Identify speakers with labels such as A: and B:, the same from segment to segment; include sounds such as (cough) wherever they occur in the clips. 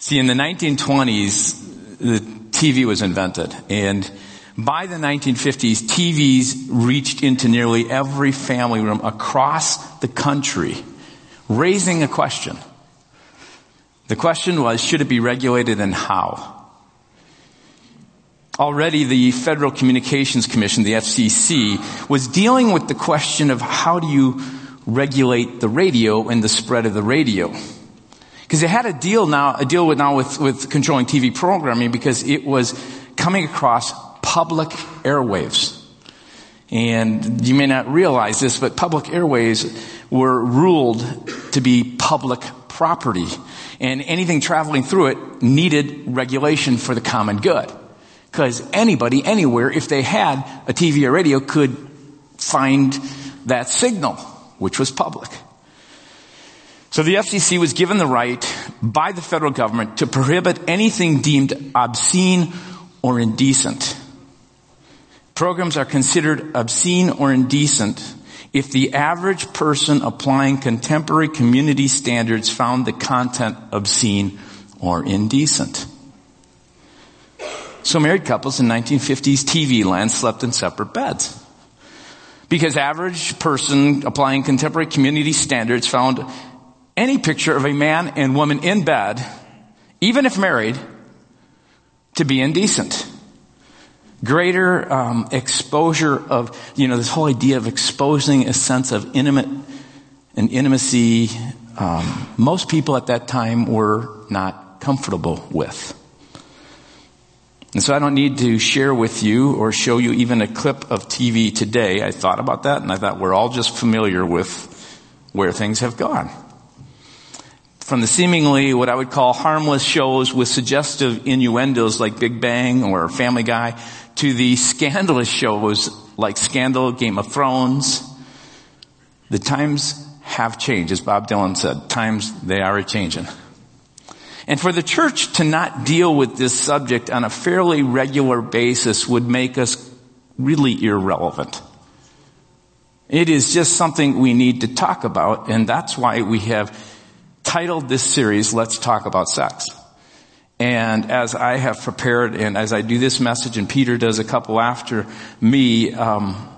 A: See, in the 1920s, the TV was invented and by the 1950s, TVs reached into nearly every family room across the country, raising a question. The question was, should it be regulated and how? Already the Federal Communications Commission, the FCC, was dealing with the question of how do you regulate the radio and the spread of the radio. Because they had a deal now, a deal with now with, with controlling TV programming because it was coming across public airwaves. And you may not realize this, but public airwaves were ruled to be public property. And anything traveling through it needed regulation for the common good. Because anybody, anywhere, if they had a TV or radio, could find that signal, which was public. So the FCC was given the right by the federal government to prohibit anything deemed obscene or indecent. Programs are considered obscene or indecent if the average person applying contemporary community standards found the content obscene or indecent. So married couples in 1950s TV land slept in separate beds. Because average person applying contemporary community standards found any picture of a man and woman in bed, even if married, to be indecent. Greater um, exposure of, you know, this whole idea of exposing a sense of intimate and intimacy, um, most people at that time were not comfortable with. And so I don't need to share with you or show you even a clip of TV today. I thought about that and I thought we're all just familiar with where things have gone. From the seemingly what I would call harmless shows with suggestive innuendos like Big Bang or Family Guy to the scandalous shows like Scandal, Game of Thrones. The times have changed, as Bob Dylan said. Times, they are a-changing. And for the church to not deal with this subject on a fairly regular basis would make us really irrelevant. It is just something we need to talk about, and that's why we have titled this series, Let's Talk About Sex. And as I have prepared and as I do this message and Peter does a couple after me, um,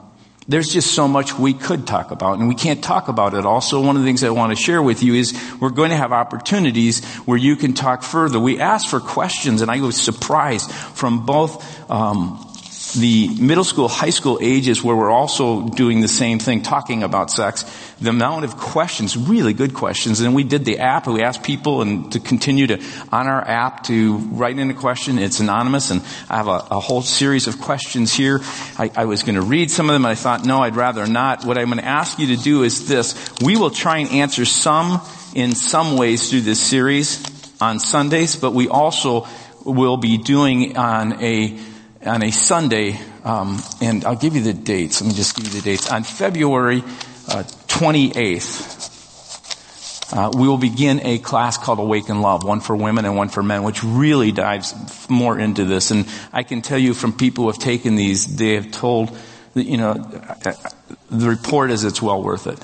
A: there's just so much we could talk about and we can't talk about it all. So one of the things I want to share with you is we're going to have opportunities where you can talk further. We asked for questions and I was surprised from both, um, the middle school, high school ages where we're also doing the same thing, talking about sex, the amount of questions, really good questions. And we did the app we asked people and to continue to, on our app to write in a question. It's anonymous and I have a, a whole series of questions here. I, I was going to read some of them and I thought, no, I'd rather not. What I'm going to ask you to do is this. We will try and answer some in some ways through this series on Sundays, but we also will be doing on a on a Sunday, um, and I'll give you the dates. Let me just give you the dates. On February uh, 28th, uh, we will begin a class called Awaken Love, one for women and one for men, which really dives more into this. And I can tell you from people who have taken these, they have told, you know, the report is it's well worth it.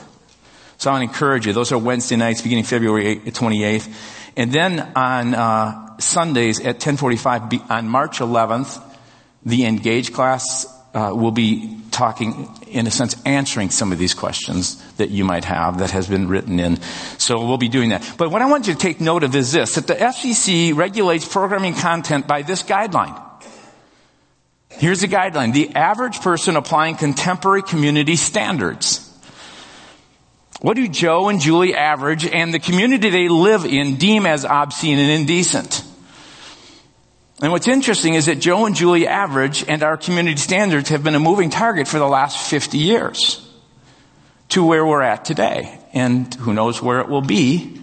A: So I want to encourage you. Those are Wednesday nights beginning February 28th. And then on uh, Sundays at 1045 on March 11th, the Engage class uh, will be talking, in a sense, answering some of these questions that you might have that has been written in. So we'll be doing that. But what I want you to take note of is this, that the FCC regulates programming content by this guideline. Here's the guideline. The average person applying contemporary community standards. What do Joe and Julie average and the community they live in deem as obscene and indecent? And what's interesting is that Joe and Julie average and our community standards have been a moving target for the last 50 years to where we're at today. And who knows where it will be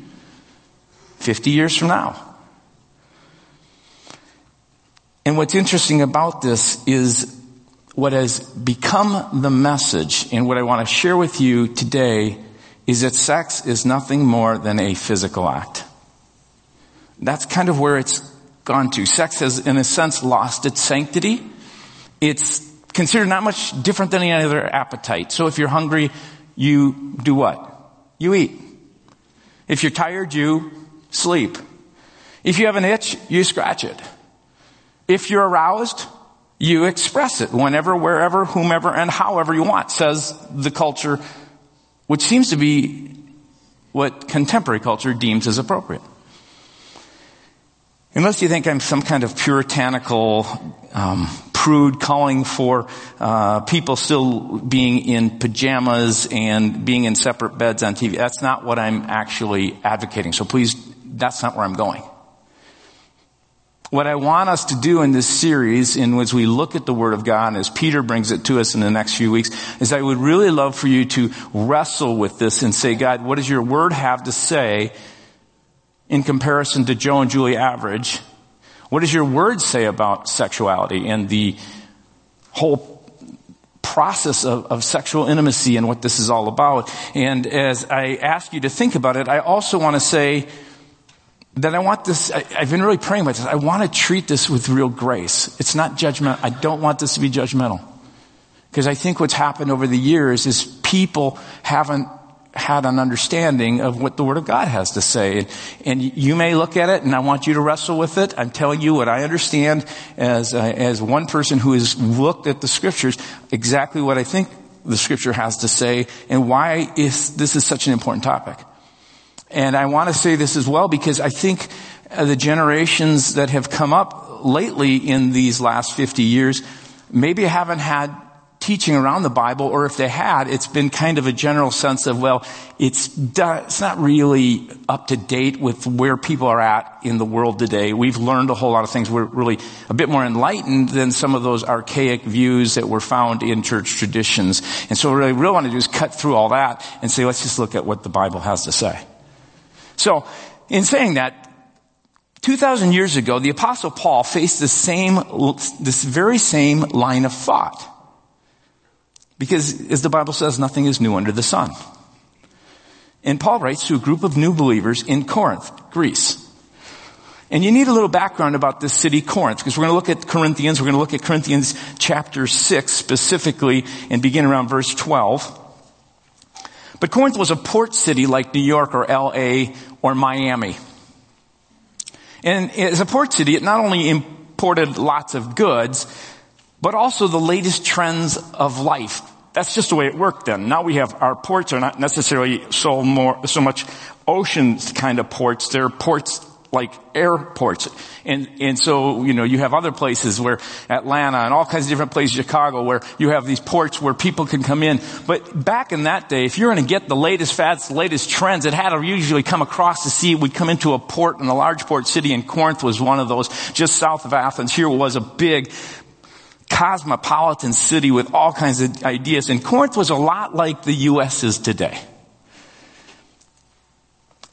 A: 50 years from now. And what's interesting about this is what has become the message and what I want to share with you today is that sex is nothing more than a physical act. That's kind of where it's gone to. Sex has, in a sense, lost its sanctity. It's considered not much different than any other appetite. So if you're hungry, you do what? You eat. If you're tired, you sleep. If you have an itch, you scratch it. If you're aroused, you express it whenever, wherever, whomever, and however you want, says the culture, which seems to be what contemporary culture deems as appropriate. Unless you think I'm some kind of puritanical um, prude calling for uh, people still being in pajamas and being in separate beds on TV, that's not what I'm actually advocating. So please, that's not where I'm going. What I want us to do in this series, in as we look at the Word of God, as Peter brings it to us in the next few weeks, is I would really love for you to wrestle with this and say, God, what does your Word have to say in comparison to Joe and Julie average? What does your Word say about sexuality and the whole process of, of, sexual intimacy and what this is all about. And as I ask you to think about it, I also want to say, that I want this, I, have been really praying about this. I want to treat this with real grace. It's not judgment. I don't want this to be judgmental. Because I think what's happened over the years is people haven't had an understanding of what the Word of God has to say. And, and you may look at it and I want you to wrestle with it. I'm telling you what I understand as, uh, as one person who has looked at the Scriptures, exactly what I think the Scripture has to say and why is, this is such an important topic. And I want to say this as well because I think uh, the generations that have come up lately in these last 50 years maybe haven't had teaching around the Bible, or if they had, it's been kind of a general sense of, well, it's, it's not really up to date with where people are at in the world today. We've learned a whole lot of things. We're really a bit more enlightened than some of those archaic views that were found in church traditions. And so what I really want to do is cut through all that and say, let's just look at what the Bible has to say. So, in saying that, 2,000 years ago, the apostle Paul faced the same, this very same line of thought. Because, as the Bible says, nothing is new under the sun. And Paul writes to a group of new believers in Corinth, Greece. And you need a little background about this city, Corinth, because we're going to look at Corinthians, we're going to look at Corinthians chapter 6 specifically and begin around verse 12. But Corinth was a port city like New York or LA or Miami. And as a port city, it not only imported lots of goods, but also the latest trends of life. That's just the way it worked then. Now we have, our ports are not necessarily so more, so much ocean kind of ports. They're ports like airports. And, and so, you know, you have other places where Atlanta and all kinds of different places, Chicago, where you have these ports where people can come in. But back in that day, if you're going to get the latest fads, the latest trends, it had to usually come across the sea. We'd come into a port in a large port city and Corinth was one of those just south of Athens. Here was a big, cosmopolitan city with all kinds of ideas. And Corinth was a lot like the U.S. is today.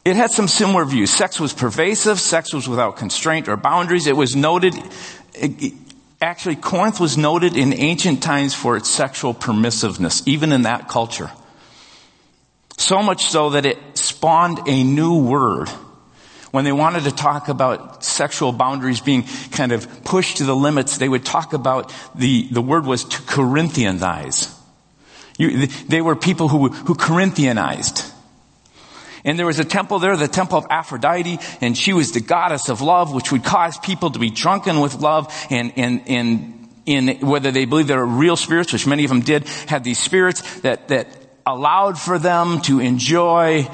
A: It had some similar views. Sex was pervasive. Sex was without constraint or boundaries. It was noted, actually Corinth was noted in ancient times for its sexual permissiveness, even in that culture. So much so that it spawned a new word. When they wanted to talk about sexual boundaries being kind of pushed to the limits, they would talk about the, the word was to Corinthianize. You, they were people who, who Corinthianized. And there was a temple there, the temple of Aphrodite, and she was the goddess of love, which would cause people to be drunken with love and, and, and in whether they believe there are real spirits, which many of them did, had these spirits that, that allowed for them to enjoy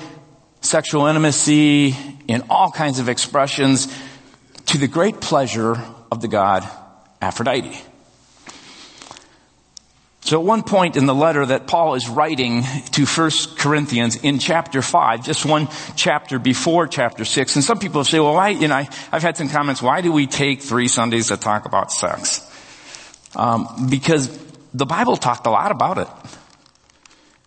A: sexual intimacy in all kinds of expressions to the great pleasure of the god Aphrodite. So at one point in the letter that Paul is writing to 1 Corinthians in chapter 5, just one chapter before chapter 6, and some people say, well, why, you know, I, have had some comments, why do we take three Sundays to talk about sex? Um, because the Bible talked a lot about it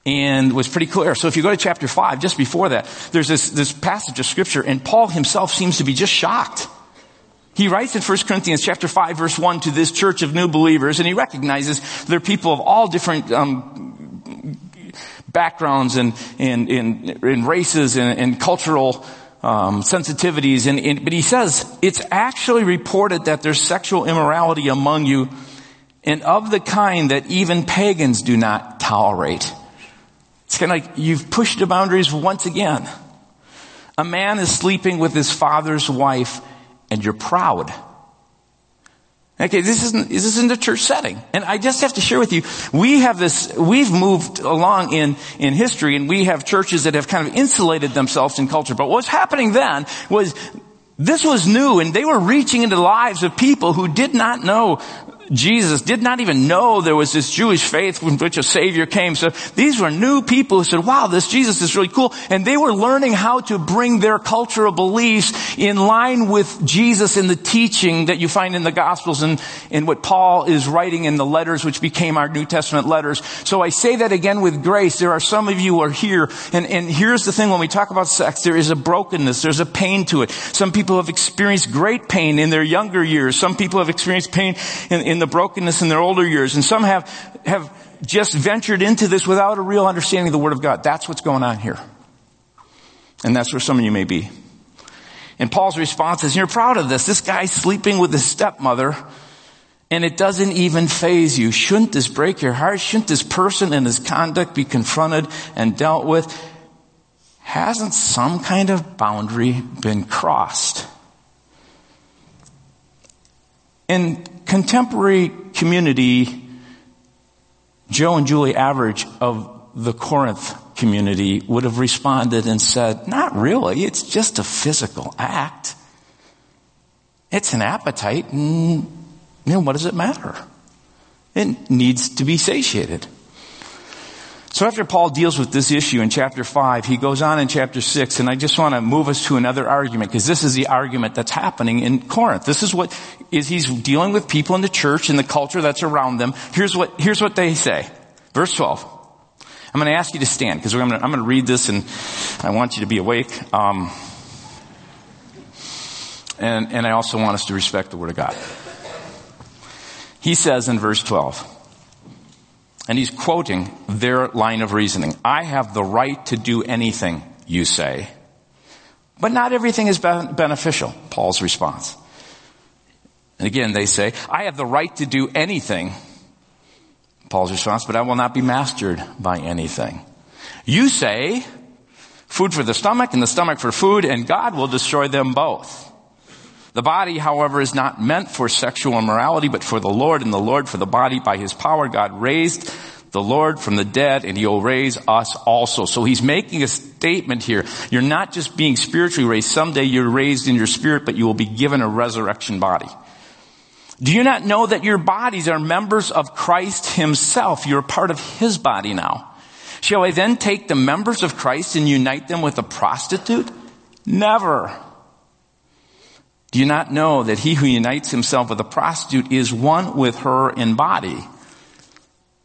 A: and was pretty clear. So if you go to chapter 5, just before that, there's this, this passage of scripture and Paul himself seems to be just shocked he writes in 1 Corinthians chapter 5 verse 1 to this church of new believers and he recognizes they're people of all different um, backgrounds and, and, and, and races and, and cultural um, sensitivities. And, and, but he says it's actually reported that there's sexual immorality among you and of the kind that even pagans do not tolerate. It's kind of like you've pushed the boundaries once again. A man is sleeping with his father's wife and you're proud. Okay, this isn't, this isn't a church setting. And I just have to share with you, we have this, we've moved along in, in history and we have churches that have kind of insulated themselves in culture. But what's happening then was this was new and they were reaching into the lives of people who did not know Jesus did not even know there was this Jewish faith in which a Savior came. So these were new people who said, wow, this Jesus is really cool. And they were learning how to bring their cultural beliefs in line with Jesus in the teaching that you find in the Gospels and in what Paul is writing in the letters which became our New Testament letters. So I say that again with grace. There are some of you who are here and, and here's the thing when we talk about sex, there is a brokenness, there's a pain to it. Some people have experienced great pain in their younger years. Some people have experienced pain in, in the brokenness in their older years. And some have, have just ventured into this without a real understanding of the Word of God. That's what's going on here. And that's where some of you may be. And Paul's response is, you're proud of this. This guy's sleeping with his stepmother and it doesn't even faze you. Shouldn't this break your heart? Shouldn't this person and his conduct be confronted and dealt with? Hasn't some kind of boundary been crossed? In contemporary community, Joe and Julie Average of the Corinth community would have responded and said, not really, it's just a physical act. It's an appetite and, you know, what does it matter? It needs to be satiated. So after Paul deals with this issue in chapter 5, he goes on in chapter 6, and I just want to move us to another argument, because this is the argument that's happening in Corinth. This is what is he's dealing with people in the church and the culture that's around them. Here's what, here's what they say. Verse 12. I'm going to ask you to stand, because I'm, going to, read this and I want you to be awake. Um, and, and I also want us to respect the Word of God. He says in verse 12, and he's quoting their line of reasoning. I have the right to do anything, you say. But not everything is beneficial, Paul's response. And again, they say, I have the right to do anything, Paul's response, but I will not be mastered by anything. You say, food for the stomach and the stomach for food, and God will destroy them both. The body, however, is not meant for sexual immorality, but for the Lord, and the Lord for the body. By his power, God raised the Lord from the dead, and he'll raise us also. So he's making a statement here. You're not just being spiritually raised. Someday you're raised in your spirit, but you will be given a resurrection body. Do you not know that your bodies are members of Christ himself? You're part of his body now. Shall I then take the members of Christ and unite them with a prostitute? Never. Do you not know that he who unites himself with a prostitute is one with her in body?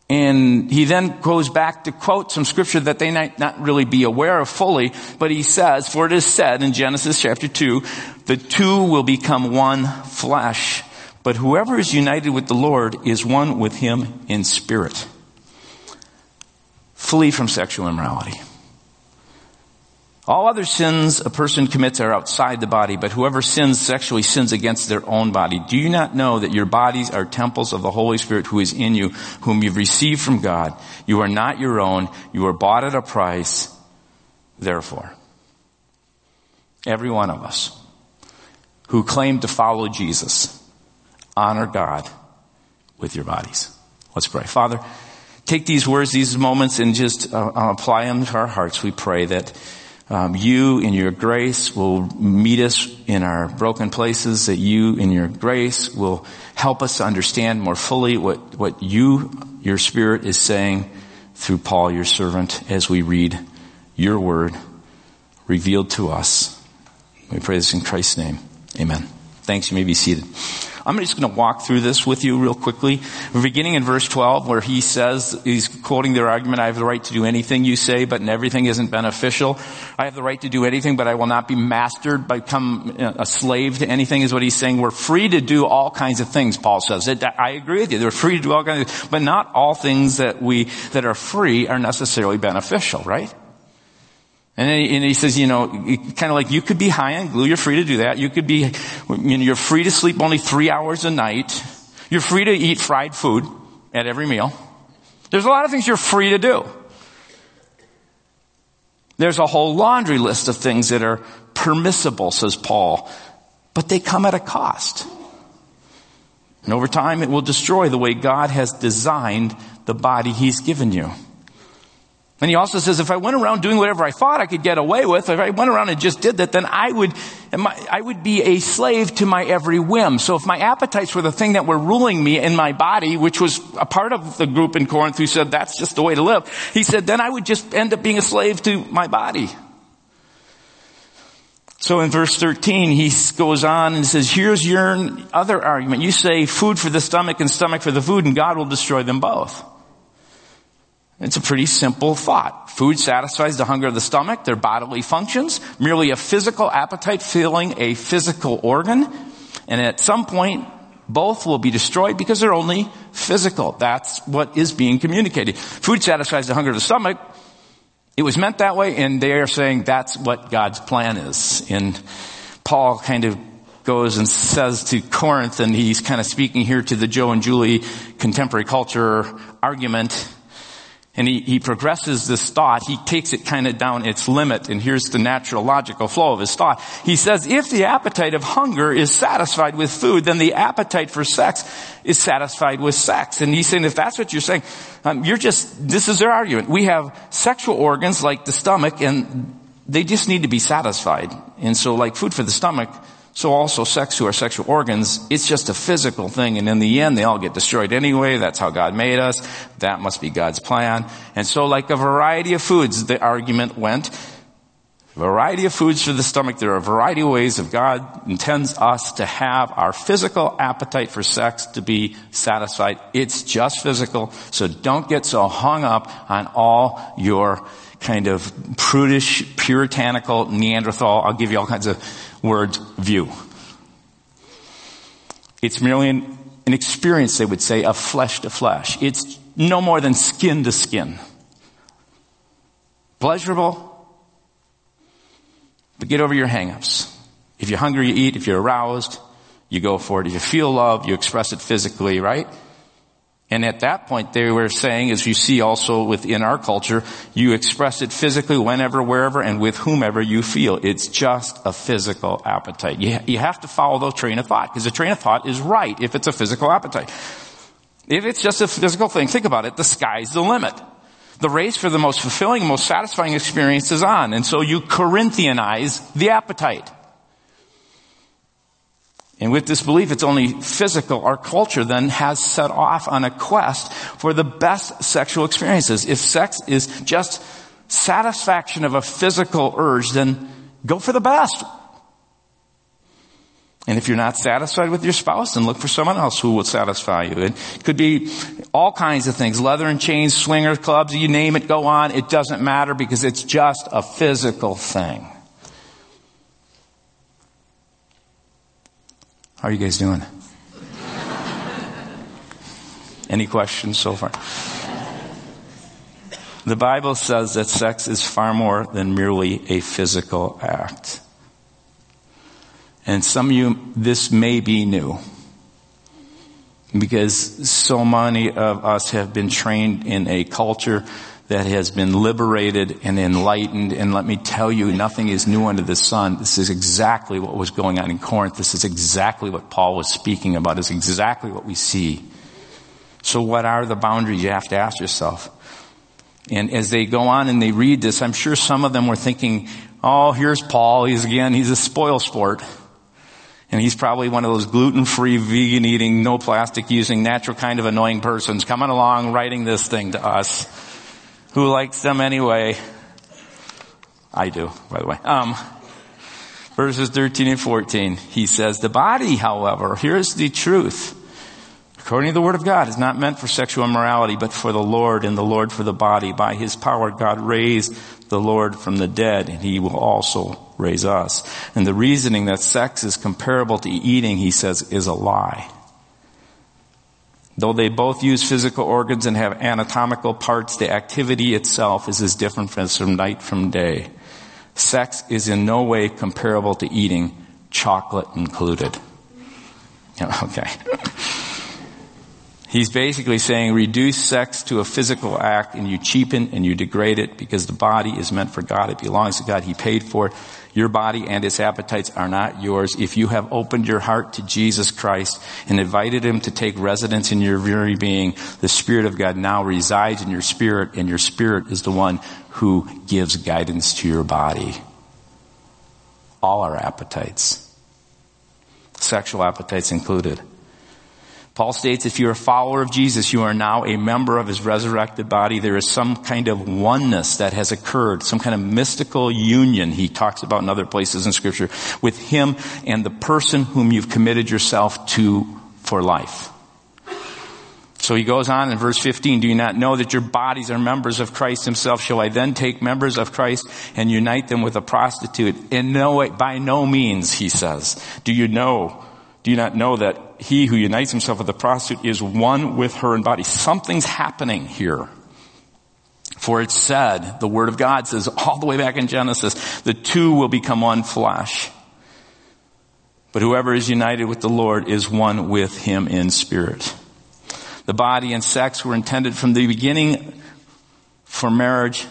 A: And he then goes back to quote some scripture that they might not really be aware of fully, but he says, for it is said in Genesis chapter 2, the two will become one flesh. But whoever is united with the Lord is one with him in spirit. Flee from sexual immorality. All other sins a person commits are outside the body, but whoever sins sexually sins against their own body. Do you not know that your bodies are temples of the Holy Spirit who is in you, whom you've received from God? You are not your own. You were bought at a price. Therefore, every one of us who claim to follow Jesus, honor God with your bodies. Let's pray. Father, take these words, these moments, and just uh, apply them to our hearts. We pray that um, you in your grace will meet us in our broken places, that you in your grace will help us to understand more fully what, what you, your spirit is saying through Paul, your servant, as we read your word revealed to us. We pray this in Christ's name. Amen. Thanks. You may be seated. I'm just going to walk through this with you real quickly. We're beginning in verse 12 where he says, he's quoting their argument, I have the right to do anything you say, but everything isn't beneficial. I have the right to do anything, but I will not be mastered, by become uh, a slave to anything is what he's saying. We're free to do all kinds of things, Paul says. It, I agree with you. They're free to do all kinds of things, but not all things that we, that are free are necessarily beneficial, right? And, then, and he says, you know, kind of like you could be high on glue, you're free to do that. You could be, you know, you're free to sleep only three hours a night. You're free to eat fried food at every meal. There's a lot of things you're free to do. There's a whole laundry list of things that are permissible, says Paul. but they come at a cost. And over time, it will destroy the way God has designed the body He's given you. And he also says, if I went around doing whatever I thought I could get away with, if I went around and just did that, then I would, I would be a slave to my every whim. So if my appetites were the thing that were ruling me in my body, which was a part of the group in Corinth who said that's just the way to live, he said, then I would just end up being a slave to my body. So in verse 13, he goes on and says, here's your other argument. You say food for the stomach and stomach for the food and God will destroy them both. It's a pretty simple thought. Food satisfies the hunger of the stomach, their bodily functions, merely a physical appetite filling a physical organ. And at some point, both will be destroyed because they're only physical. That's what is being communicated. Food satisfies the hunger of the stomach. It was meant that way and they are saying that's what God's plan is. And Paul kind of goes and says to Corinth and he's kind of speaking here to the Joe and Julie contemporary culture argument and he, he progresses this thought. He takes it kind of down its limit. And here's the natural logical flow of his thought. He says, if the appetite of hunger is satisfied with food, then the appetite for sex is satisfied with sex. And he's saying, if that's what you're saying, um, you're just, this is their argument. We have sexual organs like the stomach and they just need to be satisfied. And so like food for the stomach, so also sex to our sexual organs, it's just a physical thing and in the end they all get destroyed anyway. That's how God made us. That must be God's plan. And so like a variety of foods, the argument went, variety of foods for the stomach. There are a variety of ways that God intends us to have our physical appetite for sex to be satisfied. It's just physical. So don't get so hung up on all your kind of prudish, puritanical, Neanderthal, I'll give you all kinds of words, view. It's merely an, an experience, they would say, of flesh to flesh. It's no more than skin to skin. Pleasurable, but get over your hangups. If you're hungry, you eat. If you're aroused, you go for it. If you feel love, you express it physically, right? And at that point, they were saying, as you see also within our culture, you express it physically whenever, wherever, and with whomever you feel. It's just a physical appetite. You, you have to follow the train of thought, because the train of thought is right if it's a physical appetite. If it's just a physical thing, think about it, the sky's the limit. The race for the most fulfilling, most satisfying experience is on, and so you Corinthianize the appetite. And with this belief, it's only physical. Our culture then has set off on a quest for the best sexual experiences. If sex is just satisfaction of a physical urge, then go for the best. And if you're not satisfied with your spouse, then look for someone else who will satisfy you. It could be all kinds of things. Leather and chains, swinger clubs, you name it, go on. It doesn't matter because it's just a physical thing. How are you guys doing? (laughs) Any questions so far? The Bible says that sex is far more than merely a physical act. And some of you, this may be new. Because so many of us have been trained in a culture that has been liberated and enlightened. And let me tell you, nothing is new under the sun. This is exactly what was going on in Corinth. This is exactly what Paul was speaking about. It's exactly what we see. So what are the boundaries? You have to ask yourself. And as they go on and they read this, I'm sure some of them were thinking, oh, here's Paul. He's again, he's a spoil sport. And he's probably one of those gluten-free, vegan eating, no plastic using, natural kind of annoying persons coming along writing this thing to us. Who likes them anyway? I do, by the way. Um, verses 13 and 14, he says, the body, however, here's the truth. According to the word of God, is not meant for sexual immorality, but for the Lord and the Lord for the body. By his power, God raised the Lord from the dead and he will also raise us. And the reasoning that sex is comparable to eating, he says, is a lie. Though they both use physical organs and have anatomical parts, the activity itself is as different from night from day. Sex is in no way comparable to eating, chocolate included. (laughs) Okay. He's basically saying reduce sex to a physical act and you cheapen and you degrade it because the body is meant for God. It belongs to God. He paid for it. Your body and its appetites are not yours. If you have opened your heart to Jesus Christ and invited Him to take residence in your very being, the Spirit of God now resides in your spirit and your spirit is the one who gives guidance to your body. All our appetites. Sexual appetites included. Paul states if you're a follower of Jesus, you are now a member of his resurrected body. There is some kind of oneness that has occurred, some kind of mystical union he talks about in other places in scripture with him and the person whom you've committed yourself to for life. So he goes on in verse 15, do you not know that your bodies are members of Christ himself? Shall I then take members of Christ and unite them with a prostitute? In no way, by no means, he says. Do you know do you not know that he who unites himself with a prostitute is one with her in body? Something's happening here. For it said, the word of God says all the way back in Genesis, the two will become one flesh. But whoever is united with the Lord is one with him in spirit. The body and sex were intended from the beginning for marriage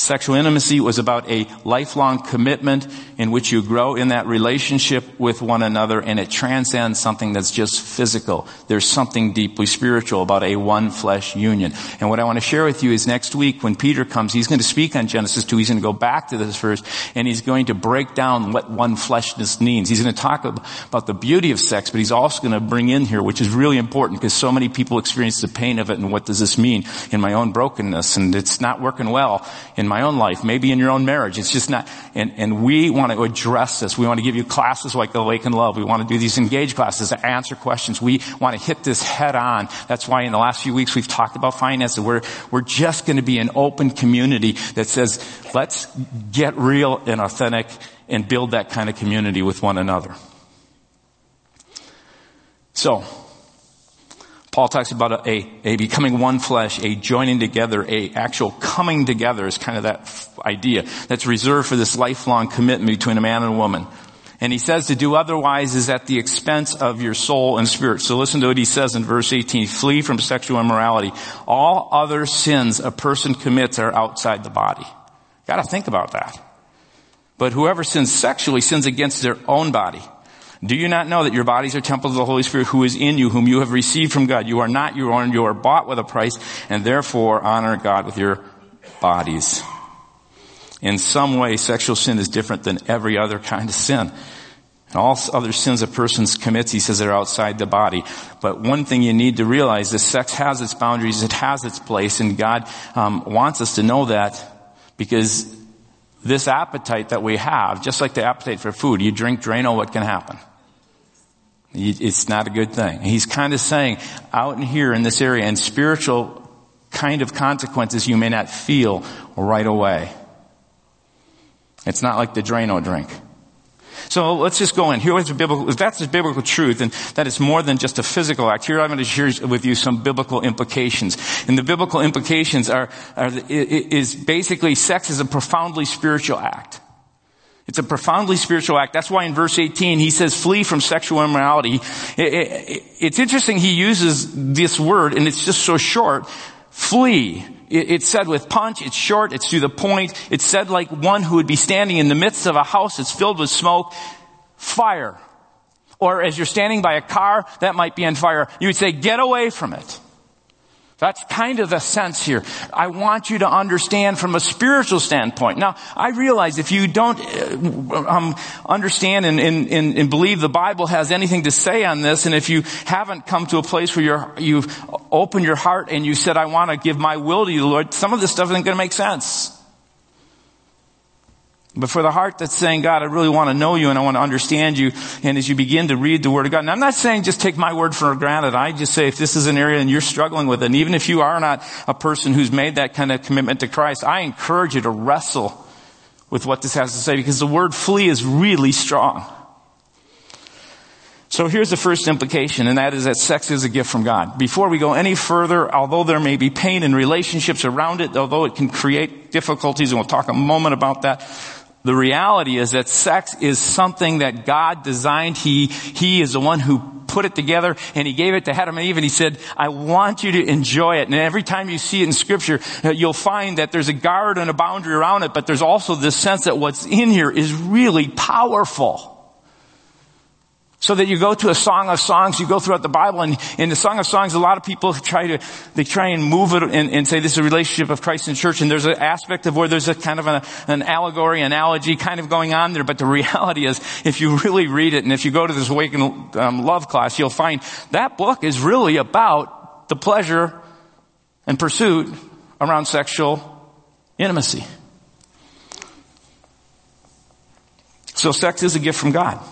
A: Sexual intimacy was about a lifelong commitment in which you grow in that relationship with one another and it transcends something that's just physical. There's something deeply spiritual about a one flesh union. And what I want to share with you is next week when Peter comes, he's going to speak on Genesis 2. He's going to go back to this verse and he's going to break down what one fleshness means. He's going to talk about the beauty of sex, but he's also going to bring in here, which is really important because so many people experience the pain of it and what does this mean in my own brokenness and it's not working well in my own life, maybe in your own marriage. It's just not, and, and we want to address this. We want to give you classes like the Awaken Love. We want to do these engage classes to answer questions. We want to hit this head on. That's why in the last few weeks we've talked about finances. We're, we're just going to be an open community that says, let's get real and authentic and build that kind of community with one another. So, Paul talks about a, a, becoming one flesh, a joining together, a actual coming together is kind of that idea that's reserved for this lifelong commitment between a man and a woman. And he says to do otherwise is at the expense of your soul and spirit. So listen to what he says in verse 18. Flee from sexual immorality. All other sins a person commits are outside the body. Gotta think about that. But whoever sins sexually sins against their own body. Do you not know that your bodies are temples of the Holy Spirit who is in you, whom you have received from God? You are not your own, you are bought with a price, and therefore honor God with your bodies. In some way, sexual sin is different than every other kind of sin. And all other sins a person commits, he says, they're outside the body. But one thing you need to realize is sex has its boundaries, it has its place, and God um, wants us to know that because this appetite that we have, just like the appetite for food, you drink Drano, what can happen? It's not a good thing. He's kind of saying out in here in this area and spiritual kind of consequences you may not feel right away. It's not like the Drano drink. So let's just go in. Here's the biblical, that's the biblical truth, and that is more than just a physical act, here I'm going to share with you some biblical implications. And the biblical implications are, are is basically sex is a profoundly spiritual act. It's a profoundly spiritual act. That's why in verse 18 he says flee from sexual immorality. It's interesting he uses this word and it's just so short. Flee. It's said with punch, it's short, it's to the point. It's said like one who would be standing in the midst of a house that's filled with smoke. Fire. Or as you're standing by a car that might be on fire, you would say, get away from it. That's kind of the sense here. I want you to understand from a spiritual standpoint. Now, I realize if you don't uh, um, understand and, and, and, believe the Bible has anything to say on this, and if you haven't come to a place where you're, you've opened your heart and you said, I want to give my will to you, Lord, some of this stuff isn't going to make sense. But for the heart that's saying, God, I really want to know you and I want to understand you. And as you begin to read the Word of God, and I'm not saying just take my word for granted. I just say if this is an area and you're struggling with it, and even if you are not a person who's made that kind of commitment to Christ, I encourage you to wrestle with what this has to say because the word flee is really strong. So here's the first implication, and that is that sex is a gift from God. Before we go any further, although there may be pain in relationships around it, although it can create difficulties, and we'll talk a moment about that, the reality is that sex is something that God designed. He, He is the one who put it together and he gave it to Adam and Eve and he said, I want you to enjoy it. And every time you see it in scripture, uh, you'll find that there's a guard and a boundary around it, but there's also this sense that what's in here is really powerful. So that you go to a Song of Songs, you go throughout the Bible, and in the Song of Songs, a lot of people try to, they try and move it and, and say this is a relationship of Christ and church, and there's an aspect of where there's a kind of an, an allegory, analogy kind of going on there, but the (laughs) reality is, if you really read it, and if you go to this Awaken um, Love class, you'll find that book is really about the pleasure and pursuit around sexual intimacy. So sex is a gift from God.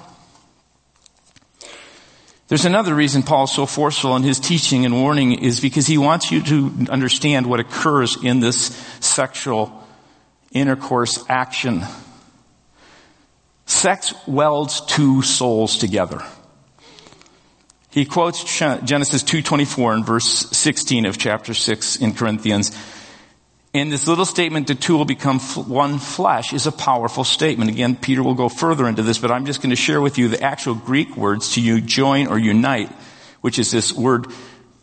A: There's another reason Paul's so forceful in his teaching and warning is because he wants you to understand what occurs in this sexual intercourse action. Sex welds two souls together. He quotes Genesis 2:24 and verse 16 of chapter 6 in Corinthians. And this little statement, the two will become one flesh, is a powerful statement. Again, Peter will go further into this, but I'm just going to share with you the actual Greek words to you join or unite, which is this word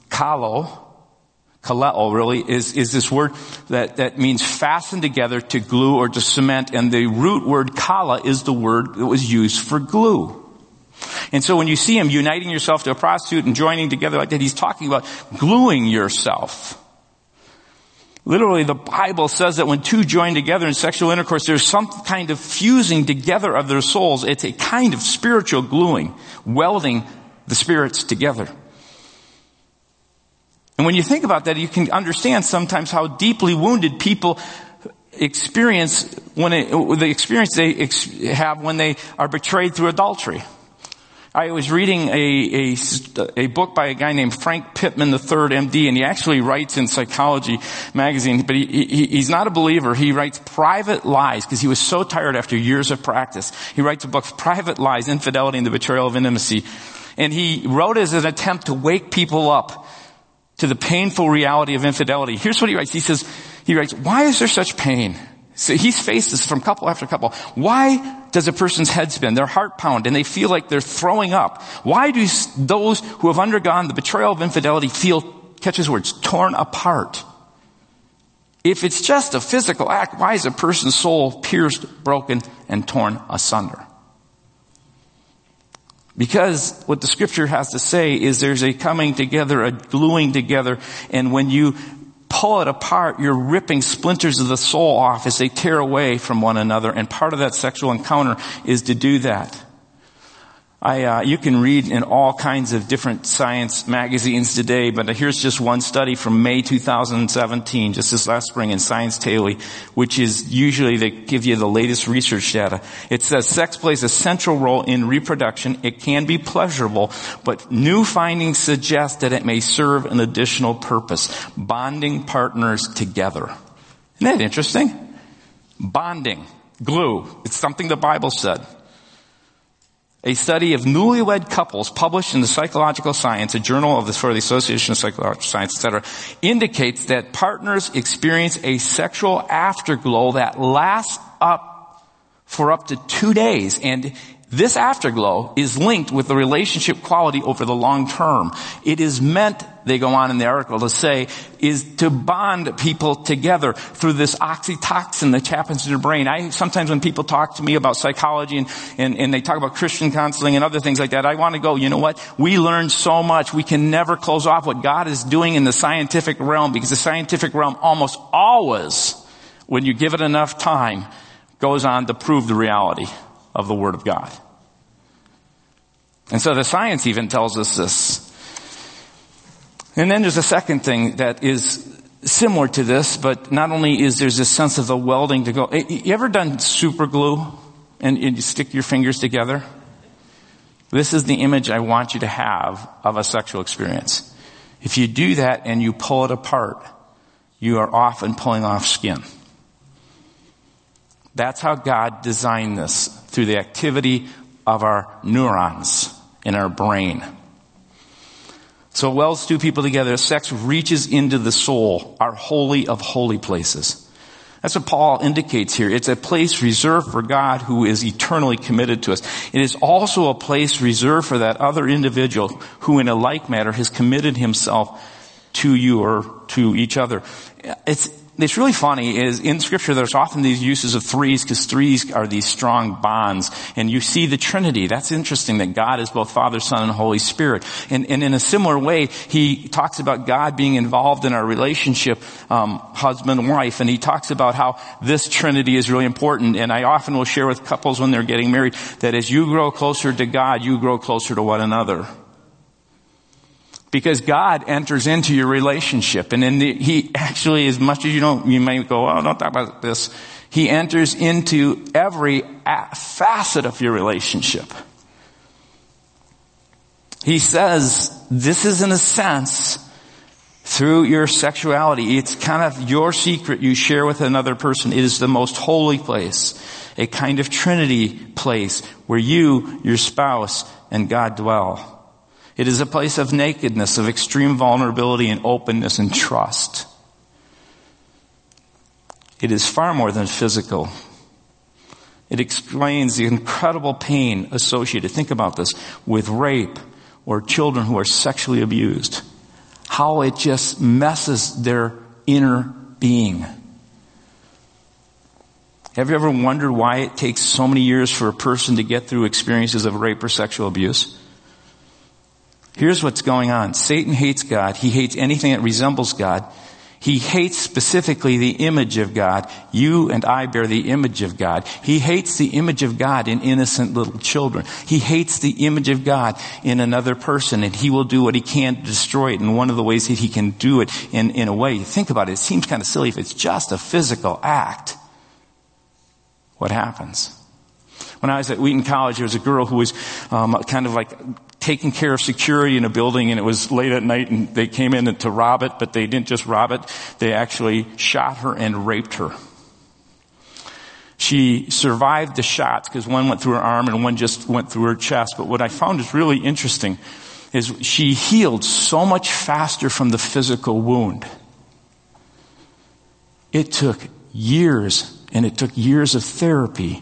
A: kalo, kaleo really, is, is this word that, that means fasten together to glue or to cement, and the root word kala is the word that was used for glue. And so when you see him uniting yourself to a prostitute and joining together like that, he's talking about gluing yourself. Literally, the Bible says that when two join together in sexual intercourse, there's some kind of fusing together of their souls. It's a kind of spiritual gluing, welding the spirits together. And when you think about that, you can understand sometimes how deeply wounded people experience when it, the experience they ex- have when they are betrayed through adultery. I was reading a, a, a, book by a guy named Frank Pittman III, MD, and he actually writes in Psychology magazine, but he, he, he's not a believer. He writes private lies because he was so tired after years of practice. He writes a book, Private Lies, Infidelity and the Betrayal of Intimacy. And he wrote it as an attempt to wake people up to the painful reality of infidelity. Here's what he writes. He says, he writes, why is there such pain? So he's faced this from couple after couple. Why does a person's head spin, their heart pound, and they feel like they're throwing up? Why do those who have undergone the betrayal of infidelity feel, catch his words, torn apart? If it's just a physical act, why is a person's soul pierced, broken, and torn asunder? Because what the scripture has to say is there's a coming together, a gluing together, and when you pull it apart, you're ripping splinters of the soul off as they tear away from one another. And part of that sexual encounter is to do that. I, uh, you can read in all kinds of different science magazines today, but here's just one study from May 2017, just this last spring in Science Daily, which is usually they give you the latest research data. It says sex plays a central role in reproduction. It can be pleasurable, but new findings suggest that it may serve an additional purpose, bonding partners together. Isn't that interesting? Bonding, glue. It's something the Bible said. A study of newlywed couples published in the Psychological Science, a journal of the, for the Association of Psychological Science, etc., indicates that partners experience a sexual afterglow that lasts up for up to two days and this afterglow is linked with the relationship quality over the long term. It is meant, they go on in the article to say, is to bond people together through this oxytocin that happens in your brain. I, sometimes when people talk to me about psychology and, and, and they talk about Christian counseling and other things like that, I want to go, you know what? We learn so much. We can never close off what God is doing in the scientific realm because the scientific realm almost always, when you give it enough time, goes on to prove the reality of the Word of God. And so the science even tells us this. And then there's a second thing that is similar to this, but not only is there this sense of the welding to go. Eh, you ever done super glue and you stick your fingers together? This is the image I want you to have of a sexual experience. If you do that and you pull it apart, you are often pulling off skin. That's how God designed this through the activity of our neurons in our brain. So it welds two people together. Sex reaches into the soul, our holy of holy places. That's what Paul indicates here. It's a place reserved for God who is eternally committed to us. It is also a place reserved for that other individual who in a like manner has committed himself to you or to each other. It's, it's really funny is in scripture there's often these uses of threes because threes are these strong bonds. And you see the trinity. That's interesting that god is both father son and holy spirit. And, and in a similar way he talks about god being involved in our relationship um, husband and wife and he talks about how this trinity is really important. And i often will share with couples when they're getting married that as you grow closer to god you grow closer to one another because God enters into your relationship. And in the, He actually, as much as you don't, you may go, oh, don't talk about this. He enters into every facet of your relationship. He says, this is in a sense, through your sexuality. It's kind of your secret you share with another person. It is the most holy place, a kind of trinity place where you, your spouse, and God dwell. It is a place of nakedness, of extreme vulnerability and openness and trust. It is far more than physical. It explains the incredible pain associated, think about this, with rape or children who are sexually abused. How it just messes their inner being. Have you ever wondered why it takes so many years for a person to get through experiences of rape or sexual abuse? Here's what's going on. Satan hates God. He hates anything that resembles God. He hates specifically the image of God. You and I bear the image of God. He hates the image of God in innocent little children. He hates the image of God in another person and he will do what he can to destroy it. And one of the ways that he can do it in, in a way, think about it, it seems kind of silly if it's just a physical act. What happens? When I was at Wheaton College, there was a girl who was um, kind of like taking care of security in a building and it was late at night and they came in to rob it, but they didn't just rob it, they actually shot her and raped her. She survived the shots because one went through her arm and one just went through her chest. But what I found is really interesting is she healed so much faster from the physical wound. It took years and it took years of therapy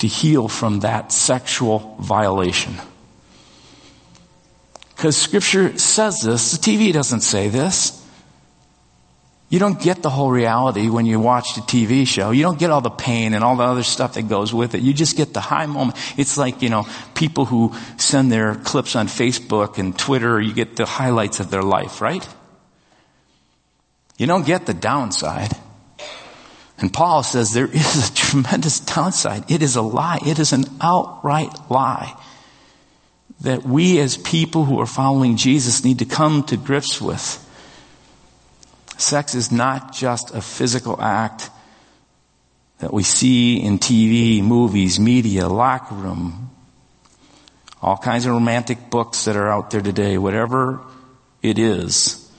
A: to heal from that sexual violation. Because scripture says this. The TV doesn't say this. You don't get the whole reality when you watch the TV show. You don't get all the pain and all the other stuff that goes with it. You just get the high moment. It's like, you know, people who send their clips on Facebook and Twitter, you get the highlights of their life, right? You don't get the downside. And Paul says there is a tremendous downside. It is a lie. It is an outright lie that we as people who are following Jesus need to come to grips with. Sex is not just a physical act that we see in TV, movies, media, locker room, all kinds of romantic books that are out there today, whatever it is,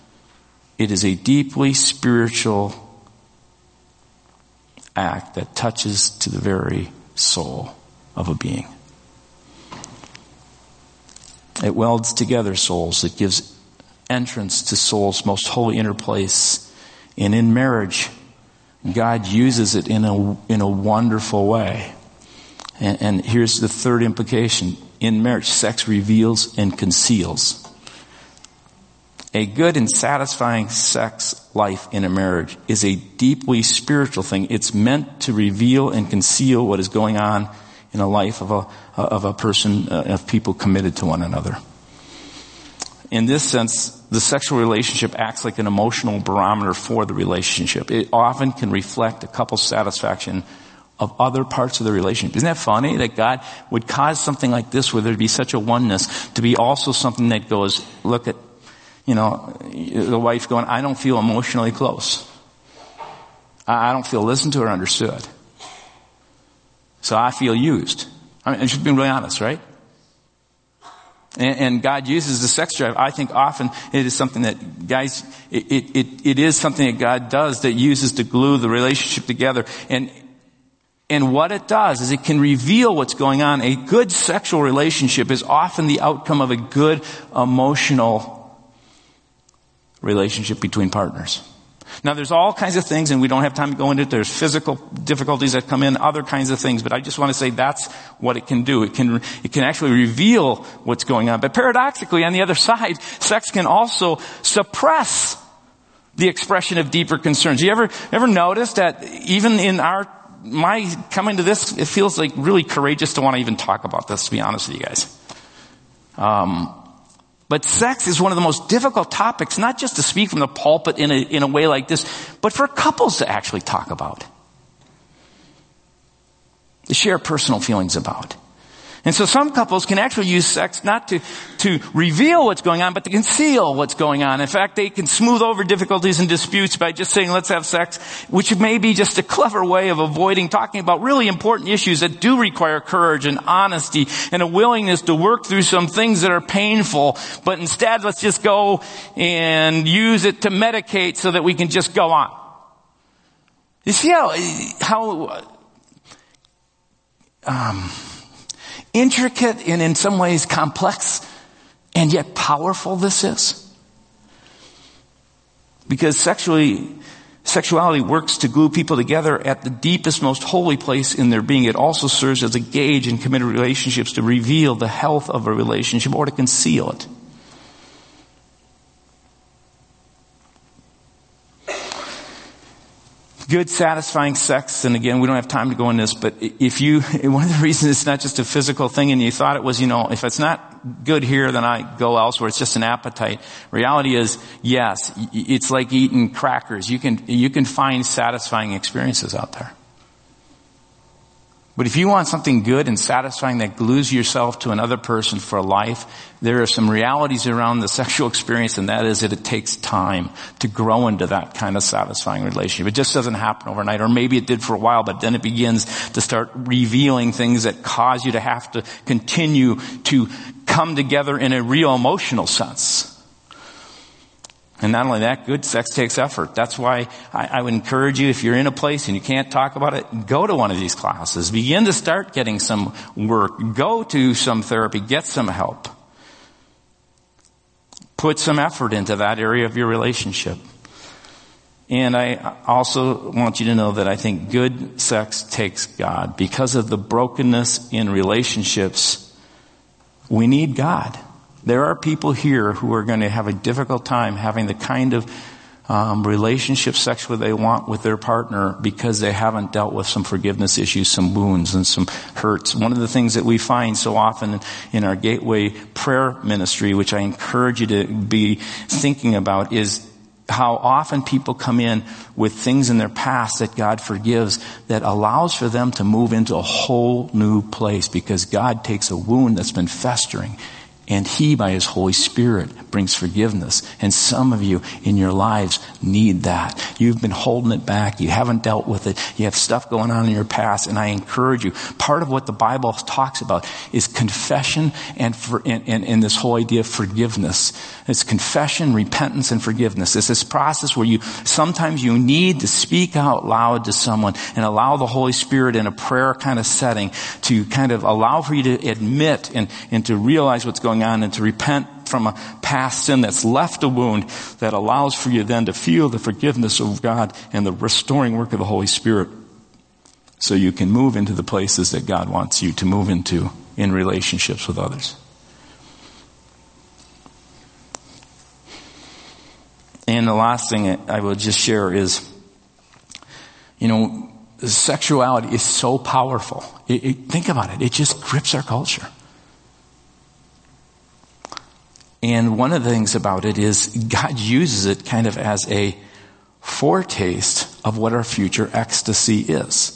A: it is a deeply spiritual act that touches to the very soul of a being. It welds together souls. It gives entrance to soul's most holy inner place. And in marriage, God uses it in a, in a wonderful way. And, and here's the third implication. In marriage, sex reveals and conceals. A good and satisfying sex life in a marriage is a deeply spiritual thing. It's meant to reveal and conceal what is going on in a life of a, of a person, uh, of people committed to one another. In this sense, the sexual relationship acts like an emotional barometer for the relationship. It often can reflect a couple's satisfaction of other parts of the relationship. Isn't that funny that God would cause something like this where there'd be such a oneness to be also something that goes, look at, you know, the wife going, I don't feel emotionally close. I don't feel listened to or understood. So I feel used. I mean, i just being really honest, right? And, and, God uses the sex drive. I think often it is something that guys, it, it, it, it is something that God does that uses to glue the relationship together. And, and what it does is it can reveal what's going on. A good sexual relationship is often the outcome of a good emotional relationship between partners. Now there's all kinds of things and we don't have time to go into it. There's physical difficulties that come in, other kinds of things, but I just want to say that's what it can do. It can, it can actually reveal what's going on. But paradoxically, on the other (laughs) side, sex can also suppress the expression of deeper concerns. You ever, ever notice that even in our, my coming to this, it feels like really courageous to want to even talk about this, to be honest with you guys. Um, but sex is one of the most difficult topics, not just to speak from the pulpit in a, in a way like this, but for couples to actually talk about. To share personal feelings about. And so some couples can actually use sex not to, to reveal what's going on, but to conceal what's going on. In fact, they can smooth over difficulties and disputes by just saying, let's have sex, which may be just a clever way of avoiding talking about really important issues that do require courage and honesty and a willingness to work through some things that are painful. But instead, let's just go and use it to medicate so that we can just go on. You see how, how, um, intricate and in some ways complex and yet powerful this is? Because sexually, sexuality works to glue people together at the deepest, most holy place in their being. It also serves as a gauge in committed relationships to reveal the health of a relationship or to conceal it. Good, satisfying sex, and again, we don't have time to go in this, but if you, (laughs) one of the reasons it's not just a physical thing and you thought it was, you know, if it's not good here, then I go elsewhere. It's just an appetite. Reality is, yes, it's like eating crackers. You can, you can find satisfying experiences out there. But if you want something good and satisfying that glues yourself to another person for life, there are some realities around the (laughs) sexual experience and that is that it takes time to grow into that kind of satisfying relationship. It just doesn't happen overnight or maybe it did for a while but then it begins to start revealing things that cause you to have to continue to come together in a real emotional sense. And not only that, good sex takes effort. That's why I, I, would encourage you, if you're in a place and you can't talk about it, go to one of these classes. Begin to start getting some work. Go to some therapy. Get some help. Put some effort into that area of your relationship. And I also want you to know that I think good sex takes God. Because of the brokenness in relationships, we need God. There are people here who are going to have a difficult time having the kind of um, relationship sexually they want with their partner because they haven't dealt with some forgiveness issues, some wounds and some hurts. One of the things that we find so often in our gateway prayer ministry, which I encourage you to be thinking about is how often people come in with things in their past that God forgives that allows for them to move into a whole new place because God takes a wound that's been festering and He, by His Holy Spirit, brings forgiveness. And some of you in your lives need that. You've been holding it back. You haven't dealt with it. You have stuff going on in your past. And I encourage you, part of what the Bible talks about is confession and, for, and, and, and this whole idea of forgiveness. It's confession, repentance, and forgiveness. It's this process where you, sometimes you need to speak out loud to someone and allow the Holy Spirit in a prayer kind of setting to kind of allow for you to admit and, and to realize what's going going on and to repent from a past sin that's left a wound that allows for you then to feel the forgiveness of God and the restoring work of the Holy Spirit so you can move into the places that God wants you to move into in relationships with others. And the last thing I will just share is, you know, sexuality is so powerful. It, it, think about it. It just grips our culture. And one of the things about it is God uses it kind of as a foretaste of what our future ecstasy is.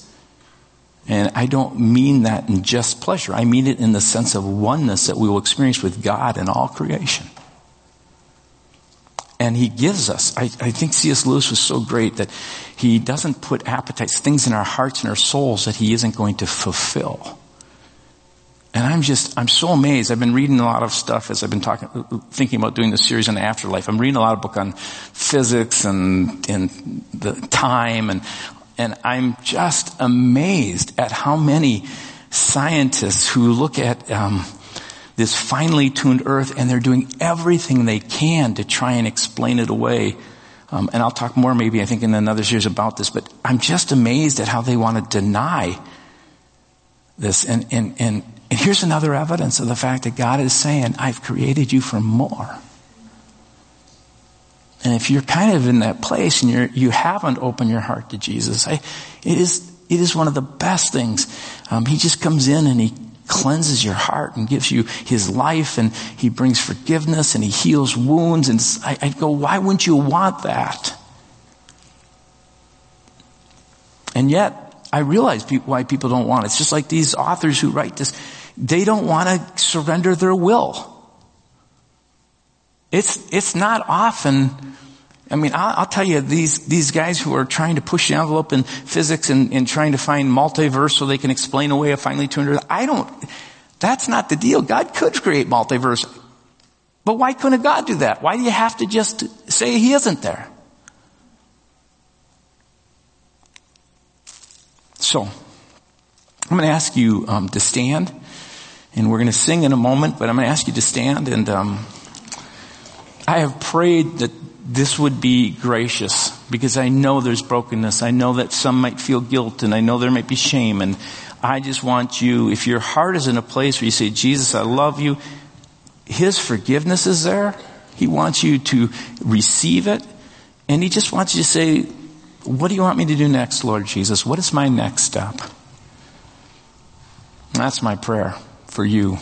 A: And I don't mean that in just pleasure. I mean it in the sense of oneness that we will experience with God and all creation. And he gives us, I, I think C.S. Lewis was so great that he doesn't put appetites, things in our hearts and our souls that he isn't going to fulfill. And I'm just, I'm so amazed. I've been reading a lot of stuff as I've been talking, thinking about doing this series on the afterlife. I'm reading a lot of book on physics and, and the time and, and I'm just amazed at how many scientists who look at, um, this finely tuned earth and they're doing everything they can to try and explain it away Um, and I'll talk more maybe I think in another series about this, but I'm just amazed at how they want to deny this. And, and, and, and here's another evidence of the fact that God is saying, I've created you for more. And if you're kind of in that place and you're, you haven't opened your heart to Jesus, I, it is, it is one of the best things. Um, he just comes in and he cleanses your heart and gives you his life and he brings forgiveness and he heals wounds. And I, I go, why wouldn't you want that? And yet, I realize why people don't want it. It's just like these authors who write this. They don't want to surrender their will. It's, it's not often, I mean, I'll, I'll, tell you, these, these guys who are trying to push the envelope in physics and, and trying to find multiverse so they can explain away a finely tuned I don't, that's not the deal. God could create multiverse. But why couldn't God do that? Why do you have to just say He isn't there? So, I'm going to ask you um, to stand, and we're going to sing in a moment, but I'm going to ask you to stand and, um, I have prayed that this would be gracious because I know there's brokenness. I know that some might feel guilt and I know there might be shame. And I just want you, if your heart is in a place where you say, Jesus, I love you, His forgiveness is there. He wants you to receive it. And He just wants you to say, what do you want me to do next, Lord Jesus? What is my next step? That's my prayer for you.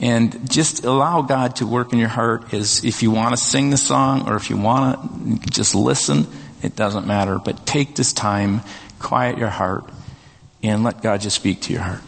A: And just allow God to work in your heart as if you want to sing the song or if you want to just listen, it doesn't matter. But take this time, quiet your heart, and let God just speak to your heart.